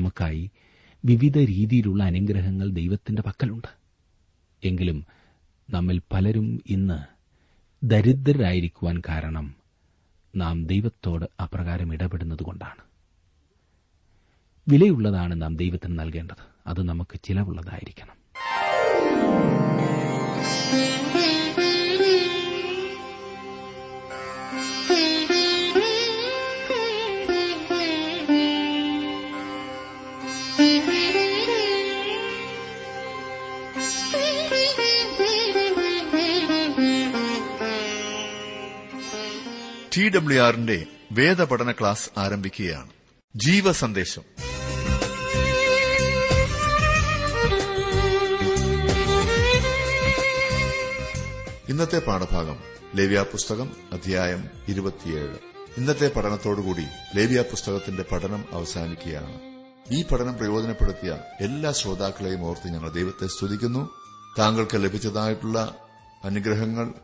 നമുക്കായി വിവിധ രീതിയിലുള്ള അനുഗ്രഹങ്ങൾ ദൈവത്തിന്റെ പക്കലുണ്ട്. എങ്കിലും നമ്മിൽ പലരും ഇന്ന് ദരിദ്രരായിരിക്കുവാൻ കാരണം നാം ദൈവത്തോട് അപ്രകാരം ഇടപെടുന്നതുകൊണ്ടാണ് വിലയുള്ളതാണ് നാം ദൈവത്തിന് നൽകേണ്ടത്. അത് നമുക്ക് ചിലവുള്ളതായിരിക്കണം. ടി ഡബ്ല്യു ആറിന്റെ വേദപഠന ക്ലാസ് ആരംഭിക്കുകയാണ്. ജീവസന്ദേശം. ഇന്നത്തെ പാഠഭാഗം ലേവ്യ പുസ്തകം അധ്യായം ഇരുപത്തിയേഴ്. ഇന്നത്തെ പഠനത്തോടുകൂടി ലേവ്യ പുസ്തകത്തിന്റെ പഠനം അവസാനിക്കുകയാണ്. ഈ പഠനം പ്രയോജനപ്പെടുത്തിയ എല്ലാ ശ്രോതാക്കളെയും ഓർത്ത് ഞങ്ങൾ ദൈവത്തെ സ്തുതിക്കുന്നു. താങ്കൾക്ക് ലഭിച്ചതായിട്ടുള്ള അനുഗ്രഹങ്ങൾ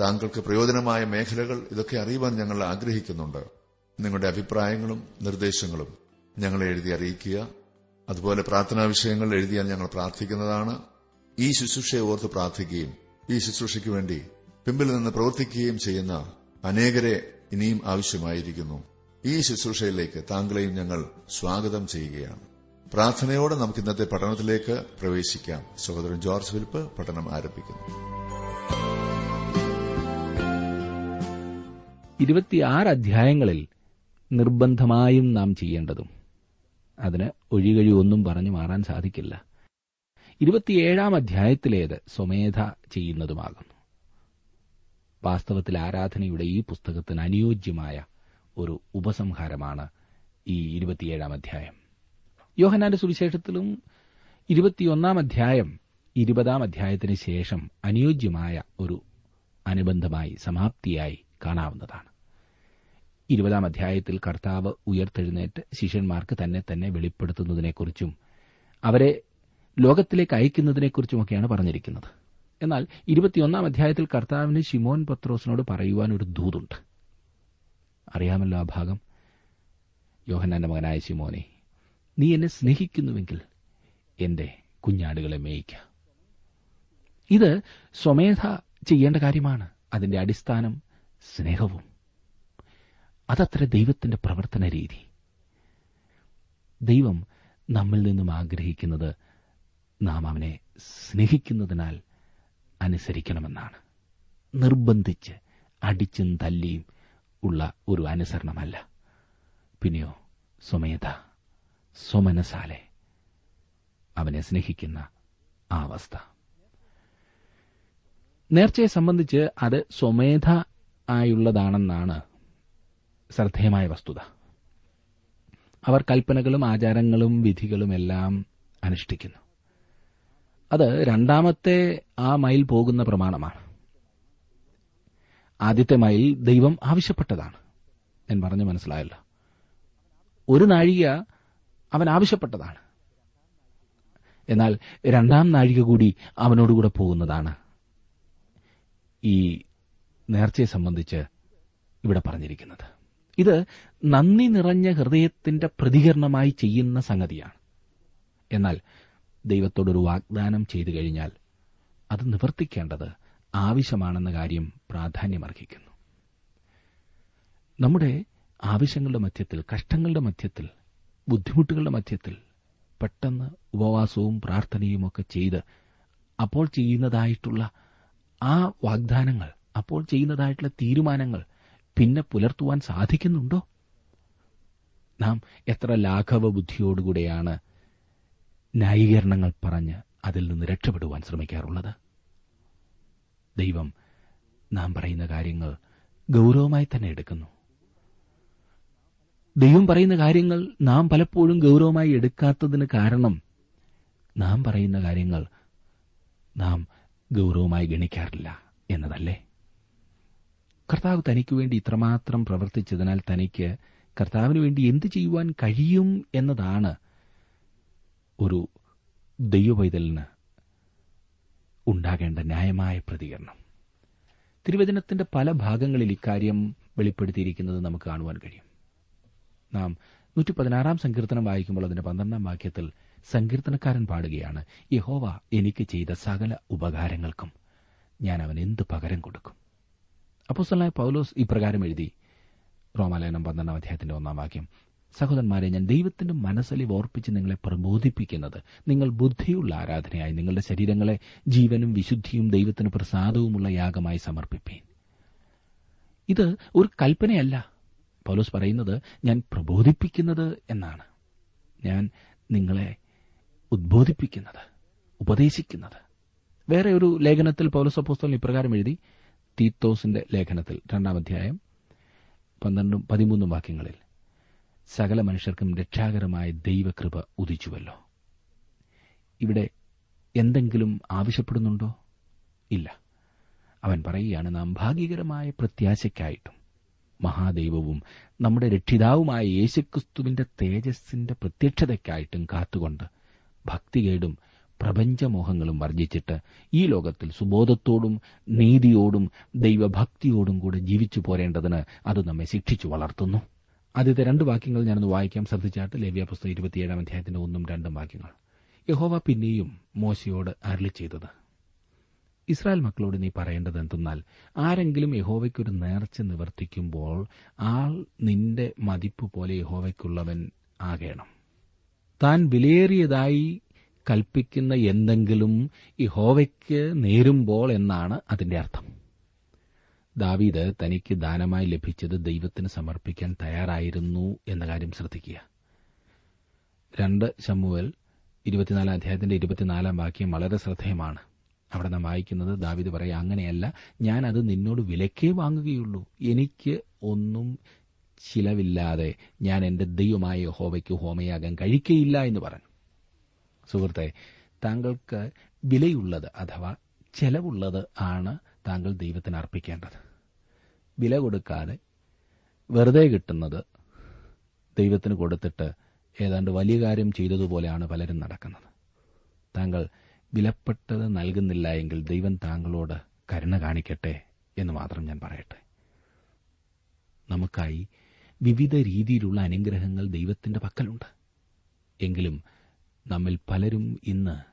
താങ്കൾക്ക് പ്രയോജനമായ മേഖലകൾ ഇതൊക്കെ അറിയുവാൻ ഞങ്ങൾ ആഗ്രഹിക്കുന്നുണ്ട്. നിങ്ങളുടെ അഭിപ്രായങ്ങളും നിർദ്ദേശങ്ങളും ഞങ്ങളെ എഴുതി അറിയിക്കുക. അതുപോലെ പ്രാർത്ഥനാ വിഷയങ്ങൾ എഴുതിയാൽ ഞങ്ങൾ പ്രാർത്ഥിക്കുന്നതാണ്. ഈ ശുശ്രൂഷയെ ഓർത്ത് പ്രാർത്ഥിക്കുകയും ഈ ശുശ്രൂഷയ്ക്ക് വേണ്ടി പിമ്പിൽ നിന്ന് പ്രവർത്തിക്കുകയും ചെയ്യുന്ന അനേകരെ ഇനിയും ആവശ്യമായിരിക്കുന്നു. ഈ ശുശ്രൂഷയിലേക്ക് താങ്കളെയും ഞങ്ങൾ സ്വാഗതം ചെയ്യുകയാണ്. പ്രാർത്ഥനയോടെ നമുക്ക് ഇന്നത്തെ പഠനത്തിലേക്ക് പ്രവേശിക്കാം. സഹോദരൻ ജോർജ് ഫിലിപ്പ് പഠനം ആരംഭിക്കുന്നു. ഇരുപത്തിയാറ് അധ്യായങ്ങളിൽ നിർബന്ധമായും നാം ചെയ്യേണ്ടതും അതിന് ഒഴികഴിവൊന്നും പറഞ്ഞു മാറാൻ സാധിക്കില്ല. ഇരുപത്തിയേഴാം അധ്യായത്തിലേത് സ്വമേധ ചെയ്യുന്നതുമാകുന്നു. വാസ്തവത്തിൽ ആരാധനയുടെ ഈ പുസ്തകത്തിന് അനുയോജ്യമായ ഒരു ഉപസംഹാരമാണ് ഈ ഇരുപത്തിയേഴാം അധ്യായം. യോഹനാന്റെ സുവിശേഷത്തിലും ഇരുപത്തിയൊന്നാം അധ്യായം ഇരുപതാം അധ്യായത്തിന് ശേഷം അനുയോജ്യമായ ഒരു അനുബന്ധമായി സമാപ്തിയായി കാണാവുന്നതാണ്. ഇരുപതാം അധ്യായത്തിൽ കർത്താവ് ഉയർത്തെഴുന്നേറ്റ് ശിഷ്യന്മാർക്ക് തന്നെ തന്നെ വെളിപ്പെടുത്തുന്നതിനെക്കുറിച്ചും അവരെ ലോകത്തിലേക്ക് അയക്കുന്നതിനെക്കുറിച്ചുമൊക്കെയാണ് പറഞ്ഞിരിക്കുന്നത്. എന്നാൽ ഇരുപത്തിയൊന്നാം അധ്യായത്തിൽ കർത്താവിന് ഷിമോൻ പത്രോസിനോട് പറയുവാൻ ഒരു ദൂതുണ്ട്. അറിയാമല്ലോ ആ ഭാഗം? യോഹന്നാന്റെ മകനായ ശിമോനെ നീ എന്നെ സ്നേഹിക്കുന്നുവെങ്കിൽ എന്റെ കുഞ്ഞാടുകളെ മേയിക്ക. ഇത് സ്വമേധ ചെയ്യേണ്ട കാര്യമാണ്. അതിന്റെ അടിസ്ഥാനം സ്നേഹവും അതത്ര ദൈവത്തിന്റെ പ്രവർത്തന രീതി. ദൈവം നമ്മിൽ നിന്നും ആഗ്രഹിക്കുന്നത് നാം അവനെ സ്നേഹിക്കുന്നതിനാൽ അനുസരിക്കണമെന്നാണ്. നിർബന്ധിച്ച് അടിച്ചും തല്ലിയും ഉള്ള ഒരു അനുസരണമല്ല. പിന്നെയോ സ്വമേധ സ്വമനസാലെ അവനെ സ്നേഹിക്കുന്ന ആ അവസ്ഥ. നേർച്ചയെ സംബന്ധിച്ച് അത് സ്വമേധ ആയുള്ളതാണെന്നാണ് ശ്രദ്ധേയമായ വസ്തുത. അവർ കൽപ്പനകളും ആചാരങ്ങളും വിധികളും എല്ലാം അനുഷ്ഠിക്കുന്നു. അത് രണ്ടാമത്തെ ആ മൈൽ പോകുന്ന പ്രമാണമാണ്. ആദ്യത്തെ മൈൽ ദൈവം ആവശ്യപ്പെട്ടതാണ്. ഞാൻ പറഞ്ഞു മനസ്സിലായല്ലോ. ഒരു നാഴിക അവൻ ആവശ്യപ്പെട്ടതാണ്. എന്നാൽ രണ്ടാം നാഴിക കൂടി അവനോടുകൂടെ പോകുന്നതാണ്. ഈ നേർച്ചയെ സംബന്ധിച്ച് ഇവിടെ പറഞ്ഞിരിക്കുന്നത്. ഇത് നന്ദി നിറഞ്ഞ ഹൃദയത്തിന്റെ പ്രതികരണമായി ചെയ്യുന്ന സംഗതിയാണ്. എന്നാൽ ദൈവത്തോടൊരു വാഗ്ദാനം ചെയ്തു കഴിഞ്ഞാൽ അത് നിവർത്തിക്കേണ്ടത് ആവശ്യമാണെന്ന കാര്യം പ്രാധാന്യമർഹിക്കുന്നു. നമ്മുടെ ആവശ്യങ്ങളുടെ മധ്യത്തിൽ കഷ്ടങ്ങളുടെ മധ്യത്തിൽ ബുദ്ധിമുട്ടുകളുടെ മധ്യത്തിൽ പെട്ടെന്ന് ഉപവാസവും പ്രാർത്ഥനയും ഒക്കെ ചെയ്ത് അപ്പോൾ ചെയ്യുന്നതായിട്ടുള്ള ആ വാഗ്ദാനങ്ങൾ അപ്പോൾ ചെയ്യുന്നതായിട്ടുള്ള തീരുമാനങ്ങൾ പിന്നെ പുലർത്തുവാൻ സാധിക്കുന്നുണ്ടോ? നാം എത്ര ലാഘവ ബുദ്ധിയോടുകൂടെയാണ് ന്യായീകരണങ്ങൾ പറഞ്ഞ് അതിൽ നിന്ന് രക്ഷപ്പെടുവാൻ ശ്രമിക്കാറുള്ളത്? ദൈവം നാം പറയുന്ന കാര്യങ്ങൾ ഗൗരവമായി തന്നെ എടുക്കുന്നു. ദൈവം പറയുന്ന കാര്യങ്ങൾ നാം പലപ്പോഴും ഗൗരവമായി എടുക്കാത്തതിന് കാരണം നാം പറയുന്ന കാര്യങ്ങൾ നാം ഗൗരവമായി ഗണിക്കാറില്ല എന്നതല്ലേ? കർത്താവ് തനിക്ക് വേണ്ടി ഇത്രമാത്രം പ്രവർത്തിച്ചതിനാൽ തനിക്ക് കർത്താവിന് വേണ്ടി എന്ത് ചെയ്യുവാൻ കഴിയും എന്നതാണ് ഒരു ദൈവപൈതലിന് ഉണ്ടാകേണ്ട ന്യായമായ പ്രതികരണം. തിരുവചനത്തിന്റെ പല ഭാഗങ്ങളിൽ ഇക്കാര്യം വെളിപ്പെടുത്തിയിരിക്കുന്നത് നമുക്ക് കാണുവാൻ കഴിയും. നാം നൂറ്റി പതിനാറാം സങ്കീർത്തനം വായിക്കുമ്പോൾ അതിന്റെ പന്ത്രണ്ടാം വാക്യത്തിൽ സങ്കീർത്തനക്കാരൻ പാടുകയാണ് യഹോവ എനിക്ക് ചെയ്ത സകല ഉപകാരങ്ങൾക്കും ഞാൻ അവൻ എന്ത് പകരം കൊടുക്കും? അപ്പോസ്തലനായ പൗലോസ് ഇപ്രകാരം എഴുതി. റോമാലയനം പന്ത്രണ്ടാം അധ്യായത്തിന്റെ ഒന്നാം വാക്യം. സഹോദരന്മാരെ ഞാൻ ദൈവത്തിന്റെ മനസ്സലി ഓർപ്പിച്ച് നിങ്ങളെ പ്രബോധിപ്പിക്കുന്നത് നിങ്ങൾ ബുദ്ധിയുള്ള ആരാധനയായി നിങ്ങളുടെ ശരീരങ്ങളെ ജീവനും വിശുദ്ധിയും ദൈവത്തിന് പ്രസാദവുമുള്ള യാഗമായി സമർപ്പിപ്പീൻ. ഇത് ഒരു കൽപ്പനയല്ല. പൗലോസ് പറയുന്നത് ഞാൻ പ്രബോധിപ്പിക്കുന്നത് എന്നാണ്. ഞാൻ നിങ്ങളെ ഉദ്ബോധിപ്പിക്കുന്നത് ഉപദേശിക്കുന്നത്. വേറെ ഒരു ലേഖനത്തിൽ പൗലോസ് അപ്പോസ്തലൻ ഇപ്രകാരം എഴുതി തീത്തോസിന്റെ ലേഖനത്തിൽ രണ്ടാം അധ്യായം പന്ത്രണ്ടും പതിമൂന്നും വാക്യങ്ങളിൽ സകല മനുഷ്യർക്കും രക്ഷാകരമായ ദൈവകൃപ ഉദിച്ചുവല്ലോ. ഇവിടെ എന്തെങ്കിലും ആവശ്യപ്പെടുന്നുണ്ടോ? ഇല്ല. അവൻ പറയുകയാണ് നാം ഭാഗ്യകരമായ പ്രത്യാശയ്ക്കായിട്ടും മഹാദൈവവും നമ്മുടെ രക്ഷിതാവുമായ യേശുക്രിസ്തുവിന്റെ തേജസ്സിന്റെ പ്രത്യക്ഷതയ്ക്കായിട്ടും കാത്തുകൊണ്ട് ഭക്തികേടും പ്രപഞ്ചമോഹങ്ങളും വർജിച്ചിട്ട് ഈ ലോകത്തിൽ സുബോധത്തോടും നീതിയോടും ദൈവഭക്തിയോടും കൂടെ ജീവിച്ചു പോരേണ്ടതിന് അത് നമ്മെ ശിക്ഷിച്ചു വളർത്തുന്നു. ആദ്യത്തെ രണ്ട് വാക്യങ്ങൾ ഞാനൊന്ന് വായിക്കാം. ശ്രദ്ധിച്ചാട്ട് ലേവ്യ പുസ്തകം ഇരുപത്തിയേഴാം അധ്യായത്തിന്റെ ഒന്നും രണ്ടും വാക്യങ്ങൾ. യഹോവ പിന്നെയും മോശയോട് അരളി ചെയ്തത്. ഇസ്രായേൽ മക്കളോട് നീ പറയേണ്ടത് എന്തെന്നാൽ ആരെങ്കിലും യഹോവയ്ക്കൊരു നേർച്ച നിവർത്തിക്കുമ്പോൾ ആൾ നിന്റെ മതിപ്പ് പോലെ യഹോവയ്ക്കുള്ളവൻ ആകേണം. താൻ വിലയേറിയതായി കൽപ്പിക്കുന്ന എന്തെങ്കിലും യഹോവയ്ക്ക് നേരുമ്പോൾ എന്നാണ് അതിന്റെ അർത്ഥം. ദാവീദ് തനിക്ക് ദാനമായി ലഭിച്ചത് ദൈവത്തിന് സമർപ്പിക്കാൻ തയ്യാറായിരുന്നു എന്ന കാര്യം ശ്രദ്ധിക്കുക. രണ്ട് ശമുവൽ ഇരുപത്തിനാലാം അധ്യായത്തിന്റെ ഇരുപത്തിനാലാം വാക്യം വളരെ ശ്രദ്ധേയമാണ്. അവിടെ നാം വായിക്കുന്നത് ദാവിദ് പറയാം അങ്ങനെയല്ല ഞാൻ അത് നിന്നോട് വിലക്കേ വാങ്ങുകയുള്ളൂ. എനിക്ക് ഒന്നും ചിലവില്ലാതെ ഞാൻ എന്റെ ദൈവമായ ഹോവയ്ക്ക് ഹോമയാകാൻ കഴിക്കയില്ല എന്ന് പറഞ്ഞു. സുഹൃത്തെ താങ്കൾക്ക് വിലയുള്ളത് അഥവാ ചെലവുള്ളത് ആണ് താങ്കൾ ദൈവത്തിന് അർപ്പിക്കേണ്ടത്. വില കൊടുക്കാതെ വെറുതെ കിട്ടുന്നത് ദൈവത്തിന് കൊടുത്തിട്ട് ഏതാണ്ട് വലിയ കാര്യം ചെയ്തതുപോലെയാണ് പലരും നടക്കുന്നത്. താങ്കൾ വിലപ്പെട്ടത് നൽകുന്നില്ല എങ്കിൽ ദൈവം താങ്കളോട് കരുണ കാണിക്കട്ടെ എന്ന് മാത്രം ഞാൻ പറയട്ടെ. നമുക്കായി വിവിധ രീതിയിലുള്ള അനുഗ്രഹങ്ങൾ ദൈവത്തിന്റെ പക്കലുണ്ട്. എങ്കിലും നമ്മിൽ പലരും ഇന്ന്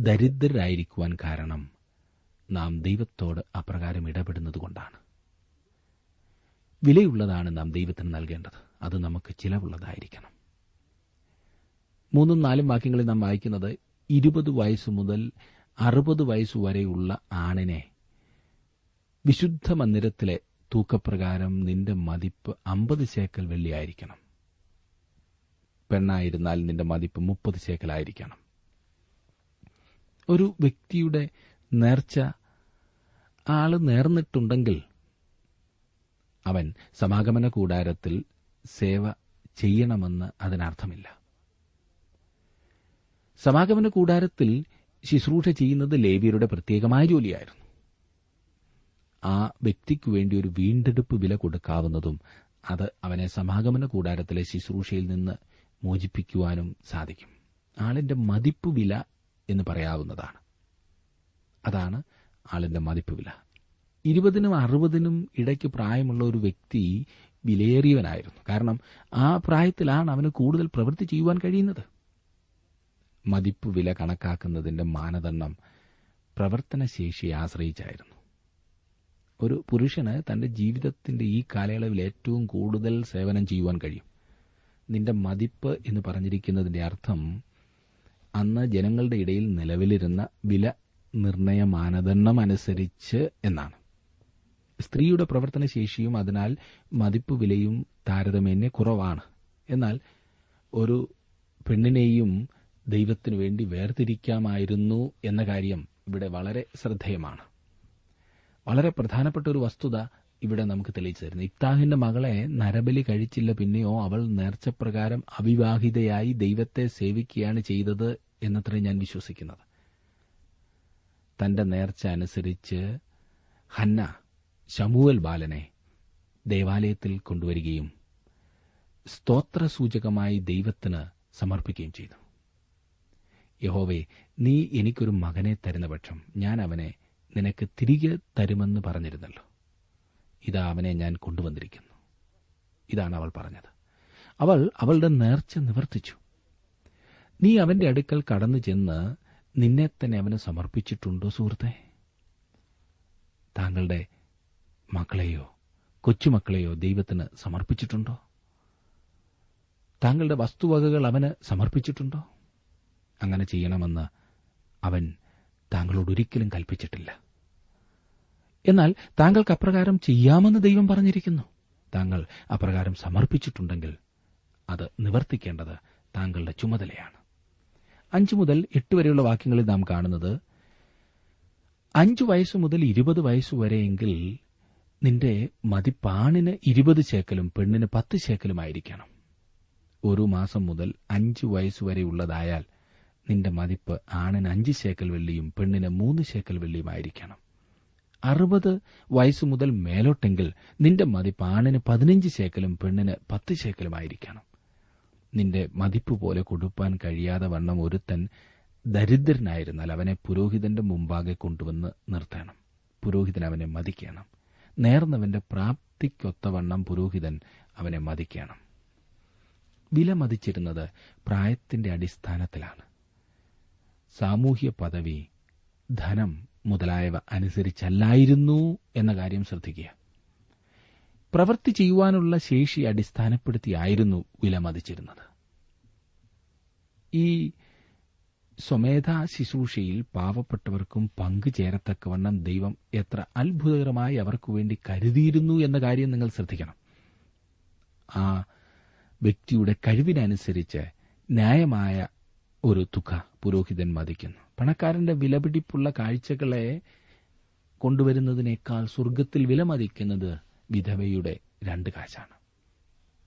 ദരിദ്രരായിരിക്കുവാൻ കാരണം നാം ദൈവത്തോട് അപ്രകാരം ഇടപെടുന്നതുകൊണ്ടാണ്. വിലയുള്ളതാണ് നാം ദൈവത്തിന് നൽകേണ്ടത്. അത് നമുക്ക് ചിലവുള്ളതായിരിക്കണം. മൂന്നും നാലും വാക്യങ്ങളിൽ നാം വായിക്കുന്നത് ഇരുപത് വയസ്സ് മുതൽ അറുപത് വയസ്സ് വരെയുള്ള ആണിനെ വിശുദ്ധ മന്ദിരത്തിലെ തൂക്കപ്രകാരം നിന്റെ മതിപ്പ് അമ്പത് ശേക്കൽ വെള്ളിയായിരിക്കണം. പെണ്ണായിരുന്നാൽ നിന്റെ മതിപ്പ് മുപ്പത് ശേക്കലായിരിക്കണം. ഒരു വ്യക്തിയുടെ നേർച്ച ആൾ നേർന്നിട്ടുണ്ടെങ്കിൽ അവൻ സമാഗമന കൂടാരത്തിൽ സേവ ചെയ്യണമെന്ന് അതിനർത്ഥമില്ല. സമാഗമന കൂടാരത്തിൽ ശുശ്രൂഷ ചെയ്യുന്നത് ലേവിയരുടെ പ്രത്യേകമായ ജോലിയായിരുന്നു. ആ വ്യക്തിക്കു വേണ്ടി ഒരു വീണ്ടെടുപ്പ് വില കൊടുക്കാവുന്നതും അത് അവനെ സമാഗമന കൂടാരത്തിലെ ശുശ്രൂഷയിൽ നിന്ന് മോചിപ്പിക്കുവാനും സാധിക്കും. ആളിന്റെ മതിപ്പ് വില എന്ന് പറയാവുന്നതാണ്. അതാണ് ആളിന്റെ മതിപ്പ് വില. ഇരുപതിനും അറുപതിനും ഇടയ്ക്ക് പ്രായമുള്ള ഒരു വ്യക്തി വിലയേറിയവനായിരുന്നു. കാരണം ആ പ്രായത്തിലാണ് അവന് കൂടുതൽ പ്രവൃത്തി ചെയ്യുവാൻ കഴിയുന്നത്. മതിപ്പ് വില കണക്കാക്കുന്നതിന്റെ മാനദണ്ഡം പ്രവർത്തനശേഷിയെ ആശ്രയിച്ചായിരുന്നു. ഒരു പുരുഷന് തന്റെ ജീവിതത്തിന്റെ ഈ കാലയളവിൽ ഏറ്റവും കൂടുതൽ സേവനം ചെയ്യുവാൻ കഴിയും. നിന്റെ മതിപ്പ് എന്ന് പറഞ്ഞിരിക്കുന്നതിന്റെ അർത്ഥം അന്ന് ജനങ്ങളുടെ ഇടയിൽ നിലവിലിരുന്ന വില നിർണയ മാനദണ്ഡം അനുസരിച്ച് എന്നാണ്. സ്ത്രീയുടെ പ്രവർത്തനശേഷിയും അതിനാൽ മതിപ്പ് വിലയും താരതമ്യേന കുറവാണ്. എന്നാൽ ഒരു പെണ്ണിനെയും ദൈവത്തിനു വേണ്ടി വേർതിരിക്കാമായിരുന്നു എന്ന കാര്യം ഇവിടെ വളരെ ശ്രദ്ധേയമാണ്. വളരെ പ്രധാനപ്പെട്ട ഒരു വസ്തുത ഇവിടെ നമുക്ക് തെളിയിച്ചു തരുന്നു ഇഫ്താഹിന്റെ മകളെ നരബലി കഴിച്ചില്ല പിന്നെയോ അവൾ നേർച്ചപ്രകാരം അവിവാഹിതയായി ദൈവത്തെ സേവിക്കുകയാണ് ചെയ്തത് എന്നത്രേ ഞാൻ വിശ്വസിക്കുന്നത്. തന്റെ നേർച്ച അനുസരിച്ച് ഹന്ന ശമുവൽ ബാലനെ ദേവാലയത്തിൽ കൊണ്ടുവരികയും സ്തോത്രസൂചകമായി ദൈവത്തിന് സമർപ്പിക്കുകയും ചെയ്തു. യഹോവേ നീ എനിക്കൊരു മകനെ തരുന്ന പക്ഷം ഞാൻ അവനെ നിനക്ക് തിരികെ തരുമെന്ന് പറഞ്ഞിരുന്നല്ലോ. ഇതാ അവനെ ഞാൻ കൊണ്ടുവന്നിരിക്കുന്നു. ഇതാണ് അവൾ പറഞ്ഞത്. അവൾ അവളുടെ നേർച്ച നിവർത്തിച്ചു. നീ അവന്റെ അടുക്കൽ കടന്നു ചെന്ന് നിന്നെ തന്നെ അവന് സമർപ്പിച്ചിട്ടുണ്ടോ സുഹൃത്തെ? താങ്കളുടെ മക്കളെയോ കൊച്ചുമക്കളെയോ ദൈവത്തിന് സമർപ്പിച്ചിട്ടുണ്ടോ? താങ്കളുടെ വസ്തുവകകൾ അവന് സമർപ്പിച്ചിട്ടുണ്ടോ? അങ്ങനെ ചെയ്യണമെന്ന് അവൻ താങ്കളോട് ഒരിക്കലും കൽപ്പിച്ചിട്ടില്ല. എന്നാൽ താങ്കൾക്ക് അപ്രകാരം ചെയ്യാമെന്ന് ദൈവം പറഞ്ഞിരിക്കുന്നു. താങ്കൾ അപ്രകാരം സമർപ്പിച്ചിട്ടുണ്ടെങ്കിൽ അത് നിവർത്തിക്കേണ്ടത് താങ്കളുടെ ചുമതലയാണ്. അഞ്ചു മുതൽ എട്ട് വരെയുള്ള വാക്യങ്ങളിൽ നാം കാണുന്നത് അഞ്ചു വയസ്സ് മുതൽ ഇരുപത് വയസ്സുവരെയെങ്കിൽ നിന്റെ മതിപ്പാണിന് ഇരുപത് ശേക്കലും പെണ്ണിന് പത്ത് ശേക്കലുമായിരിക്കണം. ഒരു മാസം മുതൽ അഞ്ചു വയസ്സുവരെയുള്ളതായാൽ നിന്റെ മതിപ്പ് ആണിന് അഞ്ച് ശേക്കൽ വെള്ളിയും പെണ്ണിന് മൂന്ന് ശേക്കൽ വെള്ളിയുമായിരിക്കണം. അറുപത് വയസ്സു മുതൽ മേലോട്ടെങ്കിൽ നിന്റെ മതിപ്പ് ആണിന് പതിനഞ്ച് ശേക്കലും പെണ്ണിന് പത്ത് ശേക്കലുമായിരിക്കണം. നിന്റെ മതിപ്പ് പോലെ കൊടുപ്പാൻ കഴിയാതെ വണ്ണം ഒരുത്തൻ ദരിദ്രനായിരുന്നാൽ അവനെ പുരോഹിതന്റെ മുമ്പാകെ കൊണ്ടുവന്ന് നിർത്തണം. പുരോഹിതൻ അവനെ മതിക്കണം. നേർന്നവന്റെ പ്രാപ്തിക്കൊത്തവണ്ണം പുരോഹിതൻ അവനെ മതിക്കണം. വില മതിച്ചിരുന്നത് പ്രായത്തിന്റെ അടിസ്ഥാനത്തിലാണ്. സാമൂഹ്യ പദവി ധനം മുതലായവ അനുസരിച്ചല്ലായിരുന്നു എന്ന കാര്യം ശ്രദ്ധിക്കുക. പ്രവൃത്തി ചെയ്യുവാനുള്ള ശേഷി അടിസ്ഥാനപ്പെടുത്തിയായിരുന്നു വിലമതിച്ചിരുന്നത് ഈ സ്വമേധാ ശുശ്രൂഷയിൽ പാവപ്പെട്ടവർക്കും പങ്കുചേരത്തക്കവണ്ണം ദൈവം എത്ര അത്ഭുതകരമായി അവർക്കു വേണ്ടി കരുതിയിരുന്നു എന്ന കാര്യം നിങ്ങൾ ശ്രദ്ധിക്കണം. ആ വ്യക്തിയുടെ കഴിവിനനുസരിച്ച് ന്യായമായ ഒരു തുക പുരോഹിതൻ മതിക്കുന്നു പണക്കാരന്റെ വിലപിടിപ്പുള്ള കാഴ്ചകളെ കൊണ്ടുവരുന്നതിനേക്കാൾ സ്വർഗത്തിൽ വിലമതിക്കുന്നത് വിധവയുടെ രണ്ട് കാശാണ്.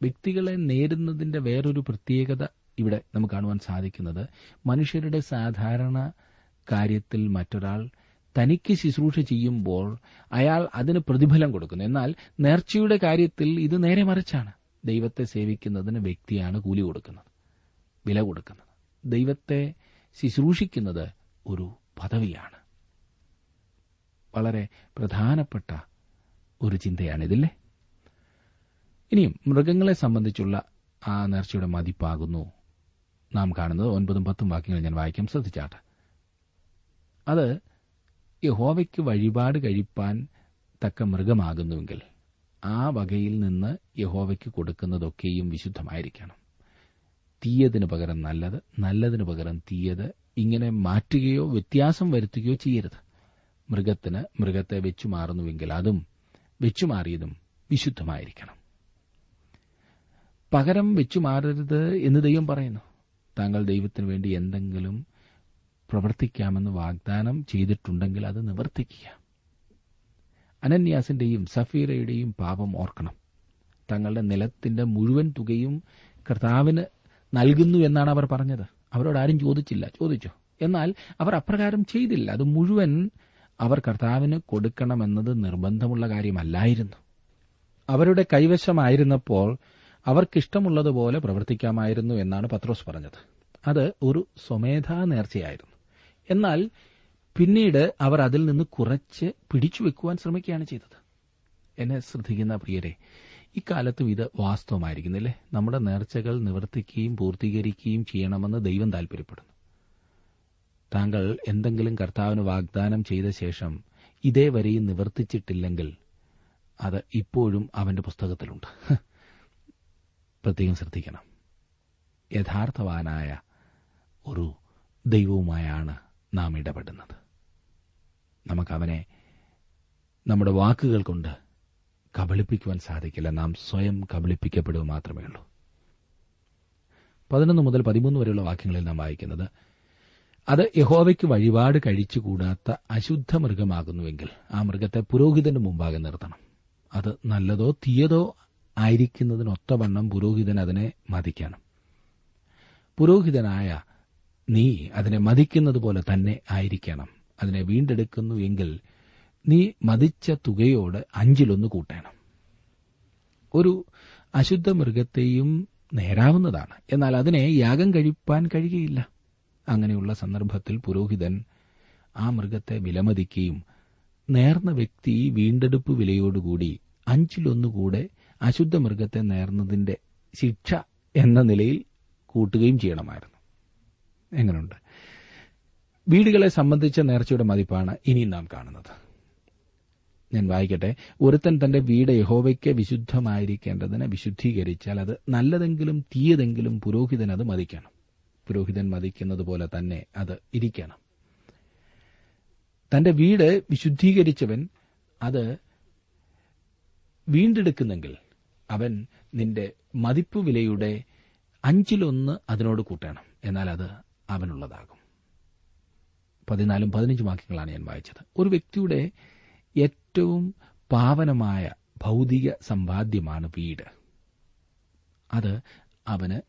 വ്യക്തികളെ നേരുന്നതിന്റെ വേറൊരു പ്രത്യേകത ഇവിടെ നമുക്ക് കാണുവാൻ സാധിക്കുന്നത് മനുഷ്യരുടെ സാധാരണ കാര്യത്തിൽ മറ്റൊരാൾ തനിക്ക് ശുശ്രൂഷ ചെയ്യുമ്പോൾ അയാൾ അതിന് പ്രതിഫലം കൊടുക്കുന്നു. എന്നാൽ നേർച്ചയുടെ കാര്യത്തിൽ ഇത് നേരെ മറിച്ചാണ്. ദൈവത്തെ സേവിക്കുന്നതിന് വ്യക്തിയാണ് കൂലി കൊടുക്കുന്നത് വില കൊടുക്കുന്നത്. ദൈവത്തെ ശുശ്രൂഷിക്കുന്നത് ഒരു പദവിയാണ്. വളരെ പ്രധാനപ്പെട്ട ഒരു ചിന്തയാണിതില്ലേ? ഇനിയും മൃഗങ്ങളെ സംബന്ധിച്ചുള്ള ആ നേർച്ചയുടെ മതിപ്പാകുന്നു. നാം കാണുന്നത് ഒൻപതും പത്തും വാക്യങ്ങൾ ഞാൻ വായിക്കാൻ ശ്രദ്ധിച്ചാട്ടെ. അത് യഹോവയ്ക്ക് വഴിപാട് കഴിപ്പാൻ തക്ക മൃഗമാകുന്നുവെങ്കിൽ ആ വകയിൽ നിന്ന് യഹോവയ്ക്ക് കൊടുക്കുന്നതൊക്കെയും വിശുദ്ധമായിരിക്കണം. തീയതിനു പകരം നല്ലത് നല്ലതിനു പകരം തീയത്. ഇങ്ങനെ മാറ്റുകയോ വ്യത്യാസം വരുത്തുകയോ ചെയ്യരുത്. മൃഗത്തിന് മൃഗത്തെ വെച്ചുമാറുന്നുവെങ്കിൽ അതും വെച്ചുമാറിയതും വിശുദ്ധമായിരിക്കണം. പകരം വെച്ചുമാറരുത് എന്ന് ദൈവം പറയുന്നു. താങ്കൾ ദൈവത്തിന് വേണ്ടി എന്തെങ്കിലും പ്രവർത്തിക്കാമെന്ന് വാഗ്ദാനം ചെയ്തിട്ടുണ്ടെങ്കിൽ അത് നിവർത്തിക്കുക. അനന്യാസിന്റെയും സഫീറയുടെയും പാപം ഓർക്കണം. തങ്ങളുടെ നിലത്തിന്റെ മുഴുവൻ തുകയും കർത്താവിന് നൽകുന്നു എന്നാണ് അവർ പറഞ്ഞത്. അവരോട് ആരും ചോദിച്ചില്ല. ചോദിച്ചു. എന്നാൽ അവർ അപ്രകാരം ചെയ്തില്ല. അത് മുഴുവൻ അവർ കർത്താവിന് കൊടുക്കണമെന്നത് നിർബന്ധമുള്ള കാര്യമല്ലായിരുന്നു. അവരുടെ കൈവശമായിരുന്നപ്പോൾ അവർക്കിഷ്ടമുള്ളതുപോലെ പ്രവർത്തിക്കാമായിരുന്നു എന്നാണ് പത്രോസ് പറഞ്ഞത്. അത് ഒരു സ്വമേധാ നേർച്ചയായിരുന്നു. എന്നാൽ പിന്നീട് അവർ അതിൽ നിന്ന് കുറച്ച് പിടിച്ചുവെക്കുവാൻ ശ്രമിക്കുകയാണ് ചെയ്തത്. എന്നെ ശ്രദ്ധിക്കുന്ന പ്രിയരെ ഇക്കാലത്തും ഇത് വാസ്തവമായിരിക്കുന്നില്ലേ നമ്മുടെ നേർച്ചകൾ നിവർത്തിക്കുകയും പൂർത്തീകരിക്കുകയും ചെയ്യണമെന്ന് ദൈവം താൽപര്യപ്പെടുന്നു. താങ്കൾ എന്തെങ്കിലും കർത്താവിന് വാഗ്ദാനം ചെയ്ത ശേഷം ഇതേവരെയും നിവർത്തിച്ചിട്ടില്ലെങ്കിൽ അത് ഇപ്പോഴും അവന്റെ പുസ്തകത്തിലുണ്ട്. പ്രത്യേകം ശ്രദ്ധിക്കണം. യഥാർത്ഥവാനായ ഒരു ദൈവവുമായാണ് നാം ഇടപെടുന്നത്. നമുക്കവനെ നമ്മുടെ വാക്കുകൾ കൊണ്ട് കബളിപ്പിക്കുവാൻ സാധിക്കില്ല. നാം സ്വയം കബളിപ്പിക്കപ്പെടുക മാത്രമേ ഉള്ളൂ. പതിനൊന്ന് മുതൽ പതിമൂന്ന് വരെയുള്ള വാക്യങ്ങളിൽ നാം വായിക്കുന്നത് അത് യഹോവയ്ക്ക് വഴിപാട് കഴിച്ചുകൂടാത്ത അശുദ്ധ മൃഗമാകുന്നുവെങ്കിൽ ആ മൃഗത്തെ പുരോഹിതന്റെ മുമ്പാകെ നിർത്തണം. അത് നല്ലതോ തീയതോ ആയിരിക്കുന്നതിനൊത്തവണ്ണം പുരോഹിതൻ അതിനെ മതിക്കണം. പുരോഹിതനായ നീ അതിനെ മതിക്കുന്നത് പോലെ തന്നെ ആയിരിക്കണം. അതിനെ വീണ്ടെടുക്കുന്നു എങ്കിൽ നീ മതിച്ച തുകയോട് അഞ്ചിലൊന്ന് കൂട്ടണം. ഒരു അശുദ്ധ മൃഗത്തെയും നേരാവുന്നതാണ്. എന്നാൽ അതിനെ യാഗം കഴിപ്പാൻ കഴിയുകയില്ല. അങ്ങനെയുള്ള സന്ദർഭത്തിൽ പുരോഹിതൻ ആ മൃഗത്തെ വിലമതിക്കുകയും നേർന്ന വ്യക്തി വീണ്ടെടുപ്പ് വിലയോടുകൂടി അഞ്ചിലൊന്നുകൂടെ അശുദ്ധ മൃഗത്തെ നേർന്നതിന്റെ ശിക്ഷ എന്ന നിലയിൽ കൂട്ടുകയും ചെയ്യണമായിരുന്നു. എങ്ങനെയുണ്ട് വീടുകളെ സംബന്ധിച്ച നേർച്ചയുടെ മതിപ്പാണ് ഇനിയും നാം കാണുന്നത്. ഞാൻ വായിക്കട്ടെ. ഒരുത്തൻ തന്റെ വീട് യഹോവയ്ക്ക് വിശുദ്ധമായിരിക്കേണ്ടതിന് വിശുദ്ധീകരിച്ചാൽ അത് നല്ലതെങ്കിലും തീയതെങ്കിലും പുരോഹിതൻ അത് മതിക്കണം. പുരോഹിതൻ മതിക്കുന്നത് പോലെ തന്നെ അത് ഇരിക്കണം. തന്റെ വീട് വിശുദ്ധീകരിച്ചവൻ അത് വീണ്ടെടുക്കുന്നെങ്കിൽ അവൻ നിന്റെ മതിപ്പ് വിലയുടെ അഞ്ചിലൊന്ന് അതിനോട് കൂട്ടണം. എന്നാൽ അത് അവനുള്ളതാകും. പതിനാലും പതിനഞ്ചും വാക്യങ്ങളാണ് ഞാൻ വായിച്ചത്. ഒരു വ്യക്തിയുടെ ഏറ്റവും പാവനമായ ഭൗതിക സമ്പാദ്യമാണ് വീട്. അത് അവന്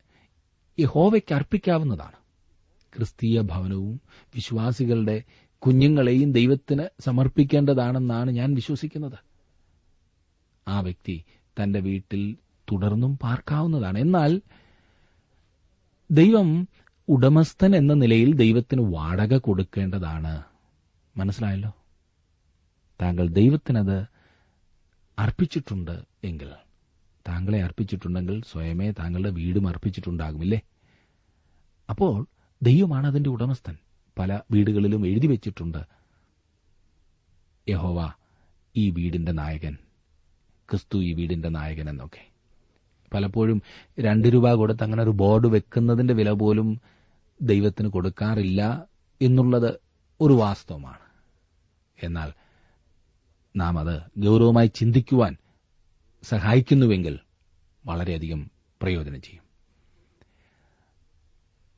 യഹോവയ്ക്ക് അർപ്പിക്കാവുന്നതാണ്. ക്രിസ്തീയ ഭവനവും വിശ്വാസികളുടെ കുഞ്ഞുങ്ങളെയും ദൈവത്തിന് സമർപ്പിക്കേണ്ടതാണെന്നാണ് ഞാൻ വിശ്വസിക്കുന്നത്. ആ വ്യക്തി തന്റെ വീട്ടിൽ തുടർന്നും പാർക്കാവുന്നതാണ്. എന്നാൽ ദൈവം ഉടമസ്ഥൻ എന്ന നിലയിൽ ദൈവത്തിന് വാടക കൊടുക്കേണ്ടതാണ്. മനസ്സിലായല്ലോ? താങ്കൾ ദൈവത്തിനത് അർപ്പിച്ചിട്ടുണ്ട് എങ്കിൽ താങ്കളെ അർപ്പിച്ചിട്ടുണ്ടെങ്കിൽ സ്വയമേ താങ്കളുടെ വീടും അർപ്പിച്ചിട്ടുണ്ടാകുമില്ലേ? അപ്പോൾ ദൈവമാണ് അതിന്റെ ഉടമസ്ഥൻ. പല വീടുകളിലും എഴുതി വെച്ചിട്ടുണ്ട് യഹോവ ഈ വീടിന്റെ നായകൻ ക്രിസ്തു ഈ വീടിന്റെ നായകൻ എന്നൊക്കെ. പലപ്പോഴും രണ്ട് രൂപ കൊടുത്ത് അങ്ങനെ ഒരു ബോർഡ് വെക്കുന്നതിന്റെ വില പോലും ദൈവത്തിന് കൊടുക്കാറില്ല എന്നുള്ളത് ഒരു വാസ്തവമാണ്. എന്നാൽ നാം അത് ഗൌരവമായി ചിന്തിക്കുവാൻ സഹായിക്കുന്നുവെങ്കിൽ വളരെയധികം പ്രയോജനം ചെയ്യും.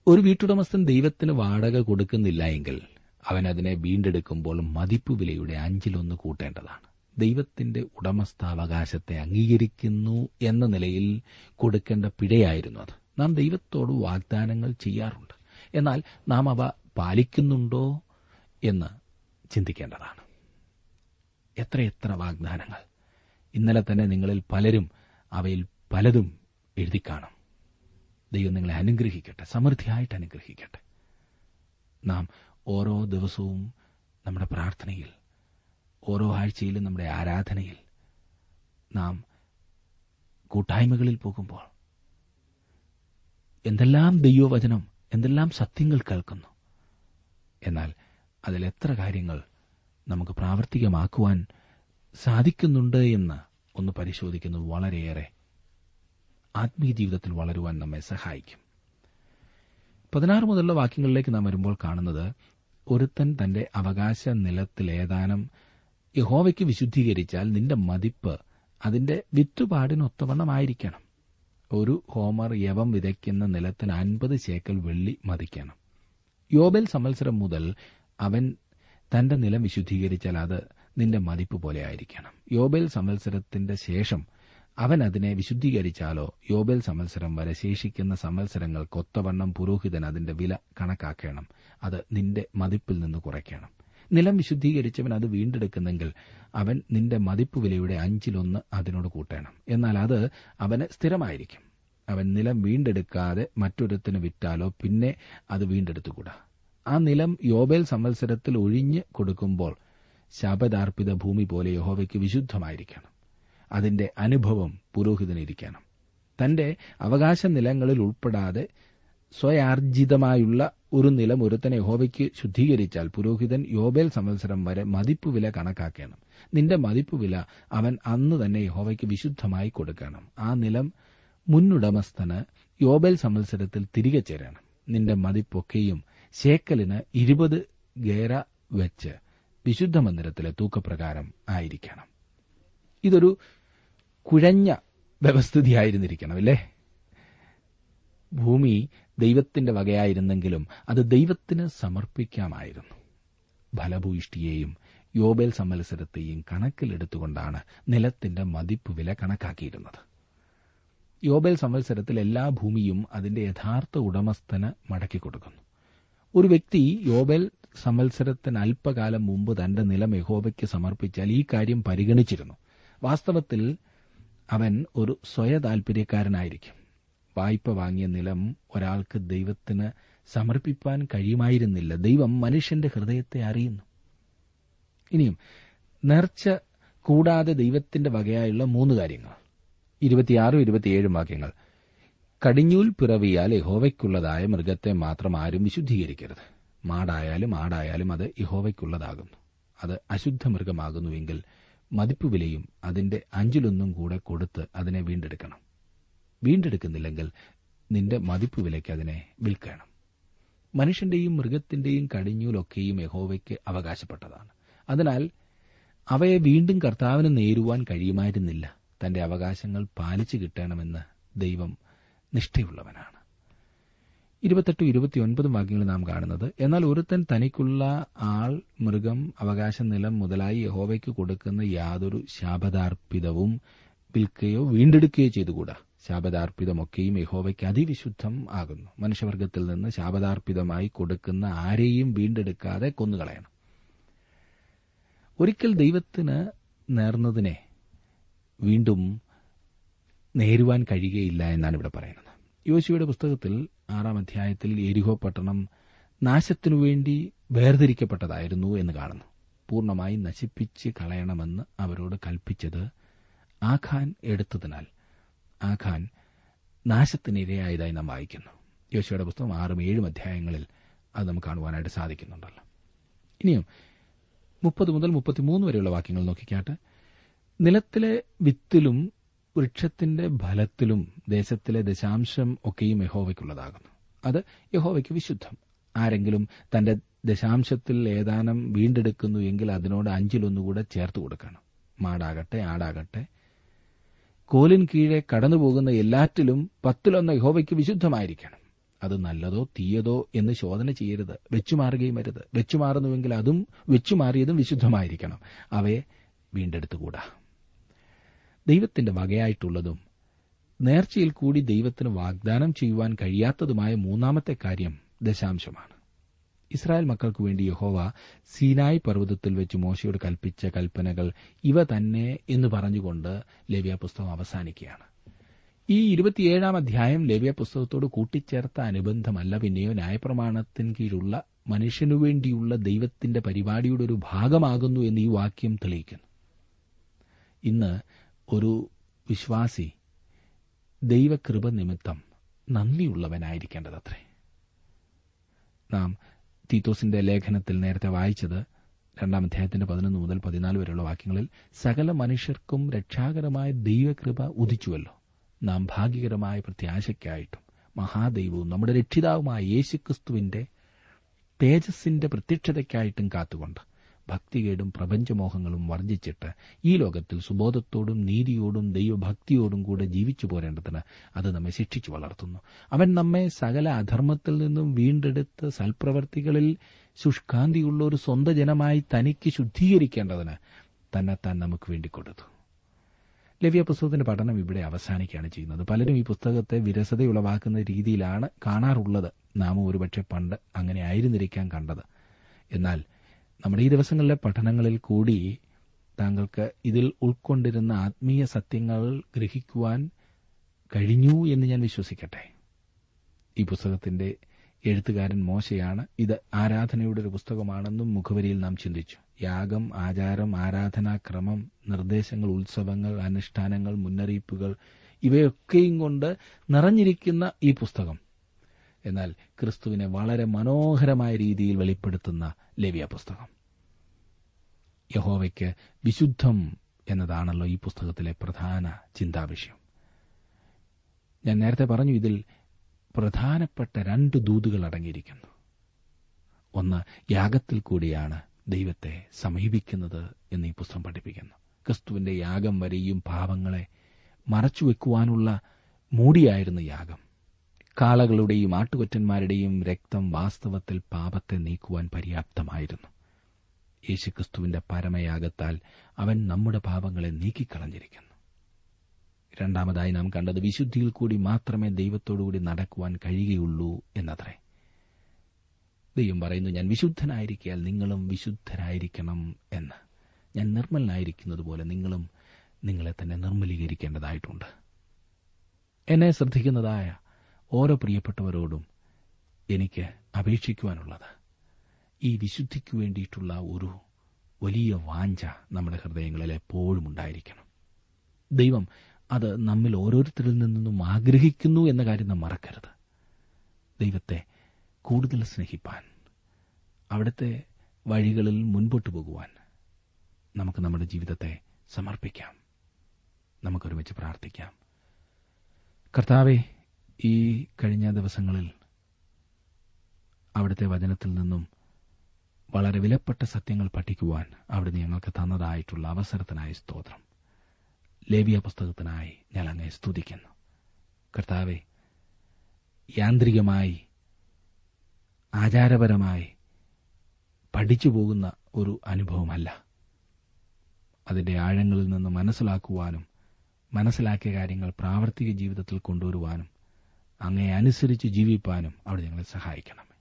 ഒരു വീട്ടുടമസ്ഥൻ ദൈവത്തിന് വാടക കൊടുക്കുന്നില്ല എങ്കിൽ അവൻ അതിനെ വീണ്ടെടുക്കുമ്പോൾ മതിപ്പ് വിലയുടെ അഞ്ചിലൊന്ന് കൂട്ടേണ്ടതാണ്. ദൈവത്തിന്റെ ഉടമസ്ഥാവകാശത്തെ അംഗീകരിക്കുന്നു എന്ന നിലയിൽ കൊടുക്കേണ്ട പിഴയായിരുന്നു അത്. നാം ദൈവത്തോട് വാഗ്ദാനങ്ങൾ ചെയ്യാറുണ്ട്. എന്നാൽ നാം അവ പാലിക്കുന്നുണ്ടോ എന്ന് ചിന്തിക്കേണ്ടതാണ്. എത്രയെത്ര വാഗ്ദാനങ്ങൾ. ഇന്നലെ തന്നെ നിങ്ങളിൽ പലരും അവയിൽ പലതും എഴുതി കാണും. ദൈവം നിങ്ങളെ അനുഗ്രഹിക്കട്ടെ സമൃദ്ധിയായിട്ട് അനുഗ്രഹിക്കട്ടെ. നാം ഓരോ ദിവസവും നമ്മുടെ പ്രാർത്ഥനയിൽ ഓരോ ആഴ്ചയിലും നമ്മുടെ ആരാധനയിൽ നാം കൂട്ടായ്മകളിൽ പോകുമ്പോൾ എന്തെല്ലാം ദൈവവചനം എന്തെല്ലാം സത്യങ്ങൾ കേൾക്കുന്നു. എന്നാൽ അതിലെത്ര കാര്യങ്ങൾ നമുക്ക് പ്രാവർത്തികമാക്കുവാൻ സാധിക്കുന്നുണ്ട് എന്ന് ഒന്ന് പരിശോധിക്കുന്നത് വളരെയേറെ ആത്മീയ ജീവിതത്തിൽ വളരുവാൻ നമ്മെ സഹായിക്കും. പതിനാറ് മുതലുള്ള വാക്യങ്ങളിലേക്ക് നാം വരുമ്പോൾ കാണുന്നത് ഒരുത്തൻ തന്റെ അവകാശ നിലത്തിലേതാനും യഹോവയ്ക്ക് വിശുദ്ധീകരിച്ചാൽ നിന്റെ മതിപ്പ് അതിന്റെ വിറ്റുപാടിനൊത്തവണ്ണമായിരിക്കണം. ഒരു ഹോമർ യവം വിതയ്ക്കുന്ന നിലത്തിന് അൻപത് ശേക്കൽ വെള്ളി മതിക്കണം. യോബൽ സമ്മത്സരം മുതൽ അവൻ തന്റെ നിലം വിശുദ്ധീകരിച്ചാൽ അത് നിന്റെ മതിപ്പ് പോലെ ആയിരിക്കണം. യോബേൽ സംവത്സരത്തിന്റെ ശേഷം അവൻ അതിനെ വിശുദ്ധീകരിച്ചാലോ യോബേൽ സംവത്സരം വരെ ശേഷിക്കുന്ന സംവത്സരങ്ങൾ കൊത്തവണ്ണം പുരോഹിതൻ അതിന്റെ വില കണക്കാക്കണം. അത് നിന്റെ മതിപ്പിൽ നിന്ന് കുറയ്ക്കണം. നിലം വിശുദ്ധീകരിച്ചവൻ അത് വീണ്ടെടുക്കുന്നെങ്കിൽ അവൻ നിന്റെ മതിപ്പ് വിലയുടെ അഞ്ചിലൊന്ന് അതിനോട് കൂട്ടണം. എന്നാൽ അത് അവന് സ്ഥിരമായിരിക്കും. അവൻ നിലം വീണ്ടെടുക്കാതെ മറ്റൊരുത്തിന് വിറ്റാലോ പിന്നെ അത് വീണ്ടെടുത്തുകൂടാ. ആ നിലം യോബേൽ സംവത്സരത്തിൽ ഒഴിഞ്ഞ് കൊടുക്കുമ്പോൾ ശാപദാർപ്പിത ഭൂമി പോലെ യഹോവയ്ക്ക് വിശുദ്ധമായിരിക്കണം. അതിന്റെ അനുഭവം പുരോഹിതനിരിക്കണം. തന്റെ അവകാശ നിലങ്ങളിൽ ഉൾപ്പെടാതെ സ്വയാർജിതമായുള്ള ഒരു നിലം ഒരുത്തനെ യഹോവയ്ക്ക് ശുദ്ധീകരിച്ചാൽ പുരോഹിതൻ യോബേൽ സംവത്സരം വരെ മതിപ്പ് വില കണക്കാക്കണം. നിന്റെ മതിപ്പ് വില അവൻ അന്ന് തന്നെ യഹോവയ്ക്ക് വിശുദ്ധമായി കൊടുക്കണം. ആ നിലം മുന്നുടമസ്ഥന് യോബേൽ സംവത്സരത്തിൽ തിരികെ ചേരണം. നിന്റെ മതിപ്പൊക്കെയും ശേക്കലിന് ഇരുപത് ഗേര വെച്ച് വിശുദ്ധ മന്ദിരത്തിലെ തൂക്കപ്രകാരം ആയിരിക്കണം. ഇതൊരു കുഴഞ്ഞ വ്യവസ്ഥിതിയായിരുന്നിരിക്കണം അല്ലേ ഭൂമി ദൈവത്തിന്റെ വകയായിരുന്നെങ്കിലും അത് ദൈവത്തിന് സമർപ്പിക്കാമായിരുന്നു. ഫലഭൂയിഷ്ടിയെയും യോബേൽ സമ്മത്സരത്തെയും കണക്കിലെടുത്തുകൊണ്ടാണ് നിലത്തിന്റെ മതിപ്പ് വില കണക്കാക്കിയിരുന്നത്. യോബേൽ സംവത്സരത്തിൽ എല്ലാ ഭൂമിയും അതിന്റെ യഥാർത്ഥ ഉടമസ്ഥന് മടക്കിക്കൊടുക്കുന്നു. ഒരു വ്യക്തി യോബേൽ സംവത്സരത്തിന് അല്പകാലം മുമ്പ് തന്റെ നിലം യഹോബയ്ക്ക് സമർപ്പിച്ചാൽ ഈ കാര്യം പരിഗണിച്ചിരുന്നു. വാസ്തവത്തിൽ അവൻ ഒരു സ്വയ താൽപര്യക്കാരനായിരിക്കും വായ്പ വാങ്ങിയ നിലം ഒരാൾക്ക് ദൈവത്തിന് സമർപ്പിക്കാൻ കഴിയുമായിരുന്നില്ല. ദൈവം മനുഷ്യന്റെ ഹൃദയത്തെ അറിയുന്നു. ഇനിയും നേർച്ച കൂടാതെ ദൈവത്തിന്റെ വകയായുള്ള മൂന്ന് കാര്യങ്ങൾ. ഇരുപത്തിയാറും ഇരുപത്തിയേഴും വാക്യങ്ങൾ. കടിഞ്ഞൂൽ പിറവിയാൽ യഹോവയ്ക്കുള്ളതായ മൃഗത്തെ മാത്രം ആരും വിശുദ്ധീകരിക്കരുത്. മാടായാലും ആടായാലും അത് യഹോവയ്ക്കുള്ളതാകുന്നു. അത് അശുദ്ധ മൃഗമാകുന്നുവെങ്കിൽ മതിപ്പുവിലയും അതിന്റെ അഞ്ചിലൊന്നും കൂടെ കൊടുത്ത് അതിനെ വീണ്ടെടുക്കണം. വീണ്ടെടുക്കുന്നില്ലെങ്കിൽ നിന്റെ മതിപ്പ് വിലയ്ക്ക് അതിനെ വിൽക്കണം. മനുഷ്യന്റെയും മൃഗത്തിന്റെയും കടിഞ്ഞൂലൊക്കെയും യഹോവയ്ക്ക് അവകാശപ്പെട്ടതാണ്. അതിനാൽ അവയെ വീണ്ടും കർത്താവിന് നേരുവാൻ കഴിയുമായിരുന്നില്ല. തന്റെ അവകാശങ്ങൾ പാലിച്ചു കിട്ടണമെന്ന് ദൈവം നിഷ്ഠയുള്ളവനാണ്. ഇരുപത്തെട്ടും ഇരുപത്തിയൊൻപതും വാക്യങ്ങൾ നാം കാണുന്നത് എന്നാൽ ഒരുത്തൻ തനിക്കുള്ള ആൾ മൃഗം അവകാശ നിലം മുതലായി യഹോവയ്ക്ക് കൊടുക്കുന്ന യാതൊരു ശാപദാർപ്പിതവും വിൽക്കുകയോ വീണ്ടെടുക്കുകയോ ചെയ്തുകൂടാ. ശാപദാർപ്പിതമൊക്കെയും യഹോവയ്ക്ക് അതിവിശുദ്ധം ആകുന്നു. മനുഷ്യവർഗത്തിൽ നിന്ന് ശാപദാർപ്പിതമായി കൊടുക്കുന്ന ആരെയും വീണ്ടെടുക്കാതെ കൊന്നുകളയണം. ഒരിക്കൽ ദൈവത്തിന് നേർന്നതിനെ വീണ്ടും നേരുവാൻ കഴിയുകയില്ല എന്നാണ് ഇവിടെ പറയുന്നത്. യോശുവയുടെ പുസ്തകത്തിൽ ആറാം അധ്യായത്തിൽ എരിഹോ പട്ടണം നാശത്തിനു വേണ്ടി വേർതിരിക്കപ്പെട്ടതായിരുന്നു എന്ന് കാണുന്നു. പൂർണമായി നശിപ്പിച്ച് കളയണമെന്ന് അവരോട് കൽപ്പിച്ചത് ആഖാൻ എടുത്തതിനാൽ ആഖാൻ നാശത്തിനിരയായതായി നാം വായിക്കുന്നു. യോശുവയുടെ പുസ്തകം ആറും ഏഴും അധ്യായങ്ങളിൽ അത് നമുക്ക് കാണുവാനായിട്ട് സാധിക്കുന്നുണ്ടല്ലോ. ഇനിയും മുപ്പത് മുതൽ മുപ്പത്തിമൂന്ന് വരെയുള്ള വാക്യങ്ങൾ നോക്കിക്കാട്ട്. നിലത്തിലെ വിത്തിലും വൃക്ഷത്തിന്റെ ഫലത്തിലും ദേശത്തിലെ ദശാംശം ഒക്കെയും യഹോവയ്ക്കുള്ളതാകുന്നു. അത് യഹോവയ്ക്ക് വിശുദ്ധം. ആരെങ്കിലും തന്റെ ദശാംശത്തിൽ ഏതാനും വീണ്ടെടുക്കുന്നു എങ്കിൽ അതിനോട് അഞ്ചിലൊന്നുകൂടെ ചേർത്ത് കൊടുക്കണം. മാടാകട്ടെ ആടാകട്ടെ. കോലിൻ കീഴെ കടന്നുപോകുന്ന എല്ലാറ്റിലും പത്തിലൊന്ന് യഹോവയ്ക്ക് വിശുദ്ധമായിരിക്കണം. അത് നല്ലതോ തീയതോ എന്ന് ശോധന ചെയ്യരുത്. വെച്ചുമാറുകയും വരുത് വെച്ചുമാറുന്നുവെങ്കിൽ അതും വെച്ചുമാറിയതും വിശുദ്ധമായിരിക്കണം. അവയെ വീണ്ടെടുത്തുകൂടാ. ദൈവത്തിന്റെ വകയായിട്ടുള്ളതും നേർച്ചയിൽ കൂടി ദൈവത്തിന് വാഗ്ദാനം ചെയ്യുവാൻ കഴിയാത്തതുമായ മൂന്നാമത്തെ കാര്യം ദശാംശമാണ്. ഇസ്രായേൽ മക്കൾക്കു വേണ്ടി യഹോവ സീനായ് പർവതത്തിൽ വെച്ച് മോശയോട് കൽപ്പിച്ച കൽപ്പനകൾ ഇവ തന്നെ എന്ന് പറഞ്ഞുകൊണ്ട് ലേവ്യ പുസ്തകം അവസാനിക്കുകയാണ്. ഈ ഇരുപത്തിയേഴാം അധ്യായം ലേവ്യ പുസ്തകത്തോട് കൂട്ടിച്ചേർത്ത അനുബന്ധമല്ല പിന്നെയോ ന്യായപ്രമാണത്തിന് കീഴുള്ള മനുഷ്യനുവേണ്ടിയുള്ള ദൈവത്തിന്റെ പരിപാടിയുടെ ഒരു ഭാഗമാകുന്നു എന്ന് ഈ വാക്യം തെളിയിക്കുന്നു. ഇന്ന് ഒരു വിശ്വാസി ദൈവകൃപ നിമിത്തം നന്ദിയുള്ളവനായിരിക്കേണ്ടതത്രേ. നാം തീത്തോസിന്റെ ലേഖനത്തിൽ നേരത്തെ വായിച്ചത് രണ്ടാം അധ്യായത്തിന്റെ പതിനൊന്ന് മുതൽ പതിനാല് വരെയുള്ള വാക്യങ്ങളിൽ സകല മനുഷ്യർക്കും രക്ഷാകരമായ ദൈവകൃപ ഉദിച്ചുവല്ലോ. നാം ഭാഗ്യകരമായ പ്രത്യാശയ്ക്കായിട്ടും മഹാദൈവവും നമ്മുടെ രക്ഷിതാവുമായ യേശുക്രിസ്തുവിന്റെ തേജസ്സിന്റെ പ്രത്യക്ഷതയ്ക്കായിട്ടും കാത്തുകൊണ്ട് ഭക്തികേടും പ്രപഞ്ചമോഹങ്ങളും വർജിച്ചിട്ട് ഈ ലോകത്തിൽ സുബോധത്തോടും നീതിയോടും ദൈവഭക്തിയോടും കൂടെ ജീവിച്ചു പോരേണ്ടതിന് അത് നമ്മെ ശിക്ഷിച്ചു വളർത്തുന്നു. അവൻ നമ്മെ സകല അധർമ്മത്തിൽ നിന്നും വീണ്ടെടുത്ത് സൽപ്രവർത്തികളിൽ ശുഷ്കാന്തിയുള്ള ഒരു സ്വന്ത ജനമായി തനിക്ക് ശുദ്ധീകരിക്കേണ്ടതിന് തന്നെത്താൻ നമുക്ക് വേണ്ടി കൊടുത്തു. ലവ്യ പുസ്തകത്തിന്റെ പഠനം ഇവിടെ അവസാനിക്കുകയാണ് ചെയ്യുന്നത്. പലരും ഈ പുസ്തകത്തെ വിരസതയുളവാക്കുന്ന രീതിയിലാണ് കാണാറുള്ളത്. നാമും ഒരുപക്ഷെ പണ്ട് അങ്ങനെ ആയിരുന്നിരിക്കാൻ കണ്ടത്. എന്നാൽ നമ്മുടെ ഈ ദിവസങ്ങളിലെ പഠനങ്ങളിൽ കൂടി താങ്കൾക്ക് ഇതിൽ ഉൾക്കൊണ്ടിരുന്ന ആത്മീയ സത്യങ്ങൾ ഗ്രഹിക്കുവാൻ കഴിഞ്ഞു എന്ന് ഞാൻ വിശ്വസിക്കട്ടെ. ഈ പുസ്തകത്തിന്റെ എഴുത്തുകാരൻ മോശയാണ്. ഇത് ആരാധനയുടെ ഒരു പുസ്തകമാണെന്നും മുഖവരിയിൽ നാം ചിന്തിച്ചു. യാഗം ആചാരം ആരാധനാക്രമം നിർദ്ദേശങ്ങൾ ഉത്സവങ്ങൾ അനുഷ്ഠാനങ്ങൾ മുന്നറിയിപ്പുകൾ ഇവയൊക്കെയും കൊണ്ട് നിറഞ്ഞിരിക്കുന്ന ഈ പുസ്തകം. എന്നാൽ ക്രിസ്തുവിനെ വളരെ മനോഹരമായ രീതിയിൽ വെളിപ്പെടുത്തുന്ന ലവ്യ പുസ്തകം. യഹോവയ്ക്ക് വിശുദ്ധം എന്നതാണല്ലോ ഈ പുസ്തകത്തിലെ പ്രധാന ചിന്താവിഷയം. ഞാൻ നേരത്തെ പറഞ്ഞു ഇതിൽ പ്രധാനപ്പെട്ട രണ്ട് ദൂതുകൾ അടങ്ങിയിരിക്കുന്നു. ഒന്ന് യാഗത്തിൽ കൂടിയാണ് ദൈവത്തെ സമീപിക്കുന്നത് എന്ന് ഈ പുസ്തകം പഠിപ്പിക്കുന്നു. ക്രിസ്തുവിന്റെ യാഗം വരെയും പാപങ്ങളെ മറച്ചുവെക്കുവാനുള്ള മൂടിയായിരുന്നു യാഗം. കാളകളുടെയും ആട്ടുകൊറ്റന്മാരുടെയും രക്തം വാസ്തവത്തിൽ പാപത്തെ നീക്കുവാൻ പര്യാപ്തമായിരുന്നു. യേശുക്രിസ്തുവിന്റെ പരമയാഗത്താൽ അവൻ നമ്മുടെ പാപങ്ങളെ നീക്കിക്കളഞ്ഞിരിക്കുന്നു. രണ്ടാമതായി നാം കണ്ടത് വിശുദ്ധിയിൽ കൂടി മാത്രമേ ദൈവത്തോടുകൂടി നടക്കുവാൻ കഴിയുകയുള്ളൂ എന്നത്രേ. ദൈവം പറയുന്നു ഞാൻ വിശുദ്ധനായിരിക്കാൽ നിങ്ങളും വിശുദ്ധരായിരിക്കണം എന്ന്. ഞാൻ നിർമ്മലനായിരിക്കുന്നത് പോലെ നിങ്ങളും നിങ്ങളെ തന്നെ നിർമ്മലീകരിക്കേണ്ടതായിട്ടുണ്ട്. എന്നെ ശ്രദ്ധിക്കുന്നതായ ഓരോ പ്രിയപ്പെട്ടവരോടും എനിക്ക് അപേക്ഷിക്കുവാനുള്ളത്. ഈ വിശുദ്ധിക്ക് വേണ്ടിയിട്ടുള്ള ഒരു വലിയ വാഞ്ച നമ്മുടെ ഹൃദയങ്ങളിൽ എപ്പോഴും ഉണ്ടായിരിക്കണം. ദൈവം അത് നമ്മിൽ ഓരോരുത്തരിൽ നിന്നും ആഗ്രഹിക്കുന്നു എന്ന കാര്യം നാം മറക്കരുത്. ദൈവത്തെ കൂടുതൽ സ്നേഹിപ്പാൻ അവിടുത്തെ വഴികളിൽ മുൻപോട്ട് പോകുവാൻ നമുക്ക് നമ്മുടെ ജീവിതത്തെ സമർപ്പിക്കാം. നമുക്കൊരുമിച്ച് പ്രാർത്ഥിക്കാം. കർത്താവെ ഈ കഴിഞ്ഞ ദിവസങ്ങളിൽ അവിടുത്തെ വചനത്തിൽ നിന്നും വളരെ വിലപ്പെട്ട സത്യങ്ങൾ പഠിക്കുവാൻ അവിടുന്ന് ഞങ്ങൾക്ക് തന്നതായിട്ടുള്ള അവസരത്തിനായി സ്തോത്രം. ലേവിയ പുസ്തകത്തിനായി ഞാൻ അങ്ങേ സ്തുതിക്കുന്നു. കർത്താവെ യാന്ത്രികമായി ആചാരപരമായി പഠിച്ചു പോകുന്ന ഒരു അനുഭവമല്ല. അതിന്റെ ആഴങ്ങളിൽ നിന്ന് മനസ്സിലാക്കുവാനും മനസ്സിലാക്കിയ കാര്യങ്ങൾ പ്രാവർത്തിക ജീവിതത്തിൽ കൊണ്ടുവരുവാനും അങ്ങയെ അനുസരിച്ച് ജീവിപ്പാനും അവിടെ ഞങ്ങളെ സഹായിക്കണമേ.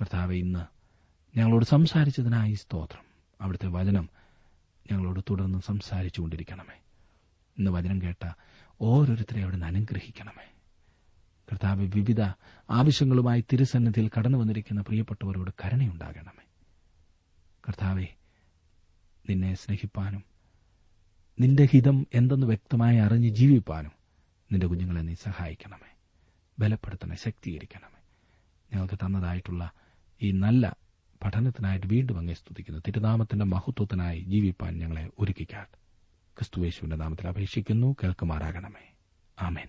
കർത്താവ് ഇന്ന് ഞങ്ങളോട് സംസാരിച്ചതിനായി സ്തോത്രം. അവിടുത്തെ വചനം ഞങ്ങളോട് തുടർന്ന് സംസാരിച്ചുകൊണ്ടിരിക്കണമേ ഇന്ന് വചനം കേട്ട ഓരോരുത്തരെ അവിടുന്ന് അനുഗ്രഹിക്കണമേ. കർത്താവ് വിവിധ ആവശ്യങ്ങളുമായി തിരുസന്നിധിയിൽ കടന്നു വന്നിരിക്കുന്ന പ്രിയപ്പെട്ടവരോട് കരുണയുണ്ടാകണമേ. കർത്താവെ നിന്നെ സ്നേഹിപ്പാനും നിന്റെ ഹിതം എന്തെന്ന് വ്യക്തമായി അറിഞ്ഞ് ജീവിപ്പാനും നിന്റെ കുഞ്ഞുങ്ങളെ നീ സഹായിക്കണമേ. ബലപ്പെടുത്തണേ ശക്തീകരിക്കണമേ. ഞങ്ങൾക്ക് തന്നതായിട്ടുള്ള ഈ നല്ല പഠനത്തിനായിട്ട് വീണ്ടും അങ്ങേ സ്തുതിക്കുന്നു. തിരുനാമത്തിന്റെ മഹത്വത്തിനായി ജീവിപ്പാൻ ഞങ്ങളെ ഒരുക്കിക്കാട്ട് ക്രിസ്തുവേശുവിന്റെ നാമത്തിൽ അപേക്ഷിക്കുന്നു. കേൾക്കുമാറാകണമേ. ആമേൻ.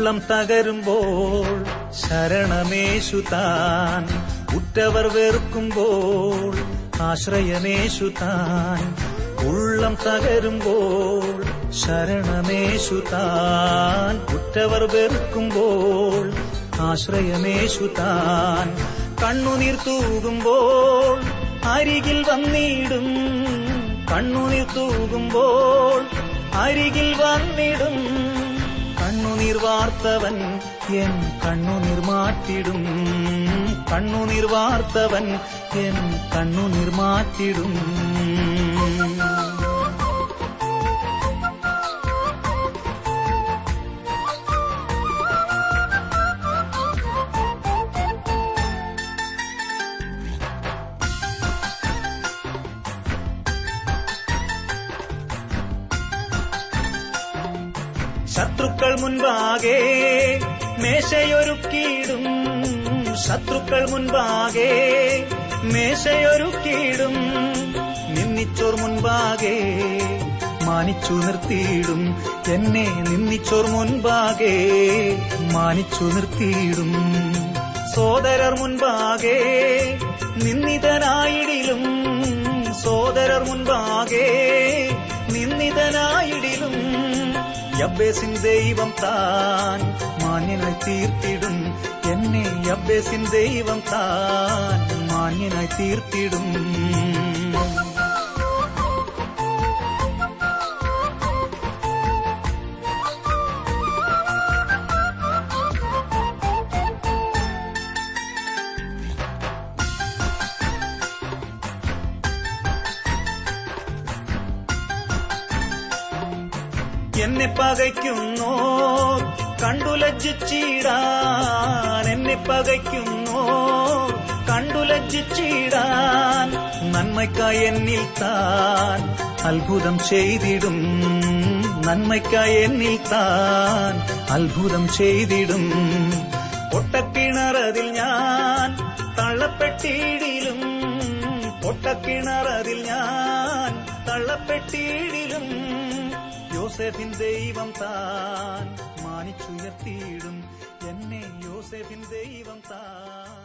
ഉള്ളം തകരുമ്പോൾ ശരണമേശുതാൻ ഉറ്റവർ വെറുക്കുമ്പോൾ ആശ്രയമേശു താൻ ഉള്ളം തകരുമ്പോൾ ശരണമേശുതാൻ ഉറ്റവർ വെറുക്കുമ്പോൾ ആശ്രയമേശു താൻ. കണ്ണുനീർ തൂകുമ്പോൾ അരികിൽ വന്നിടും കണ്ണുനീർ തൂകുമ്പോൾ അരികിൽ വന്നിടും. കണ്ണുനീർ വാർത്തവൻ എൻ കണ്ണുനീർ മാറ്റിടും കണ്ണുനീർ വാർത്തവൻ എൻ കണ്ണുനീർ മാറ്റിടും ശത്രുക്കൾ മുൻപാകെ മേശയൊരുക്കിയിടും. ശത്രുക്കൾ മുൻപാകെ മേശയൊരുക്കിയിടും. നിന്നിച്ചോർ മുൻപാകെ മാനിച്ചു നിർത്തിയിടും. എന്നെ നിന്നിച്ചോർ മുൻപാകെ മാനിച്ചു നിർത്തിയിടും. സോദരർ മുൻപാകെ നിന്ദിതനായിടിലും. സോദരർ മുൻപാകെ നിന്ദിതനായിടിലും യബ്ബേസിൻ ദൈവം താൻ മാന്യനായി തീർത്തിടും എന്നെ യബ്ബേസിൻ ദൈവം താൻ മാന്യനായി തീർത്തിടും എന്നെ പകയ്ക്കുന്നോ. കണ്ടു ലജ്ജിച്ചിടാൻ എന്നെ പകയ്ക്കുന്നോ. കണ്ടു ലജ്ജിച്ചിടാൻ നന്മയ്ക്കായി എന്നിൽ താൻ അത്ഭുതം ചെയ്തിടും. നന്മയ്ക്കായി എന്നിൽ താൻ അത്ഭുതം ചെയ്തിടും. പൊട്ടക്കിണറതിൽ ഞാൻ തള്ളപ്പെട്ടിടിലും. പൊട്ടക്കിണറതിൽ ഞാൻ തള്ളപ്പെട്ടിടിലും. യോസെഫിൻ ദൈവം താൻ മാനിച്ചുയർത്തിയിടും. എന്നെ യോസേഫിൻ ദൈവം താൻ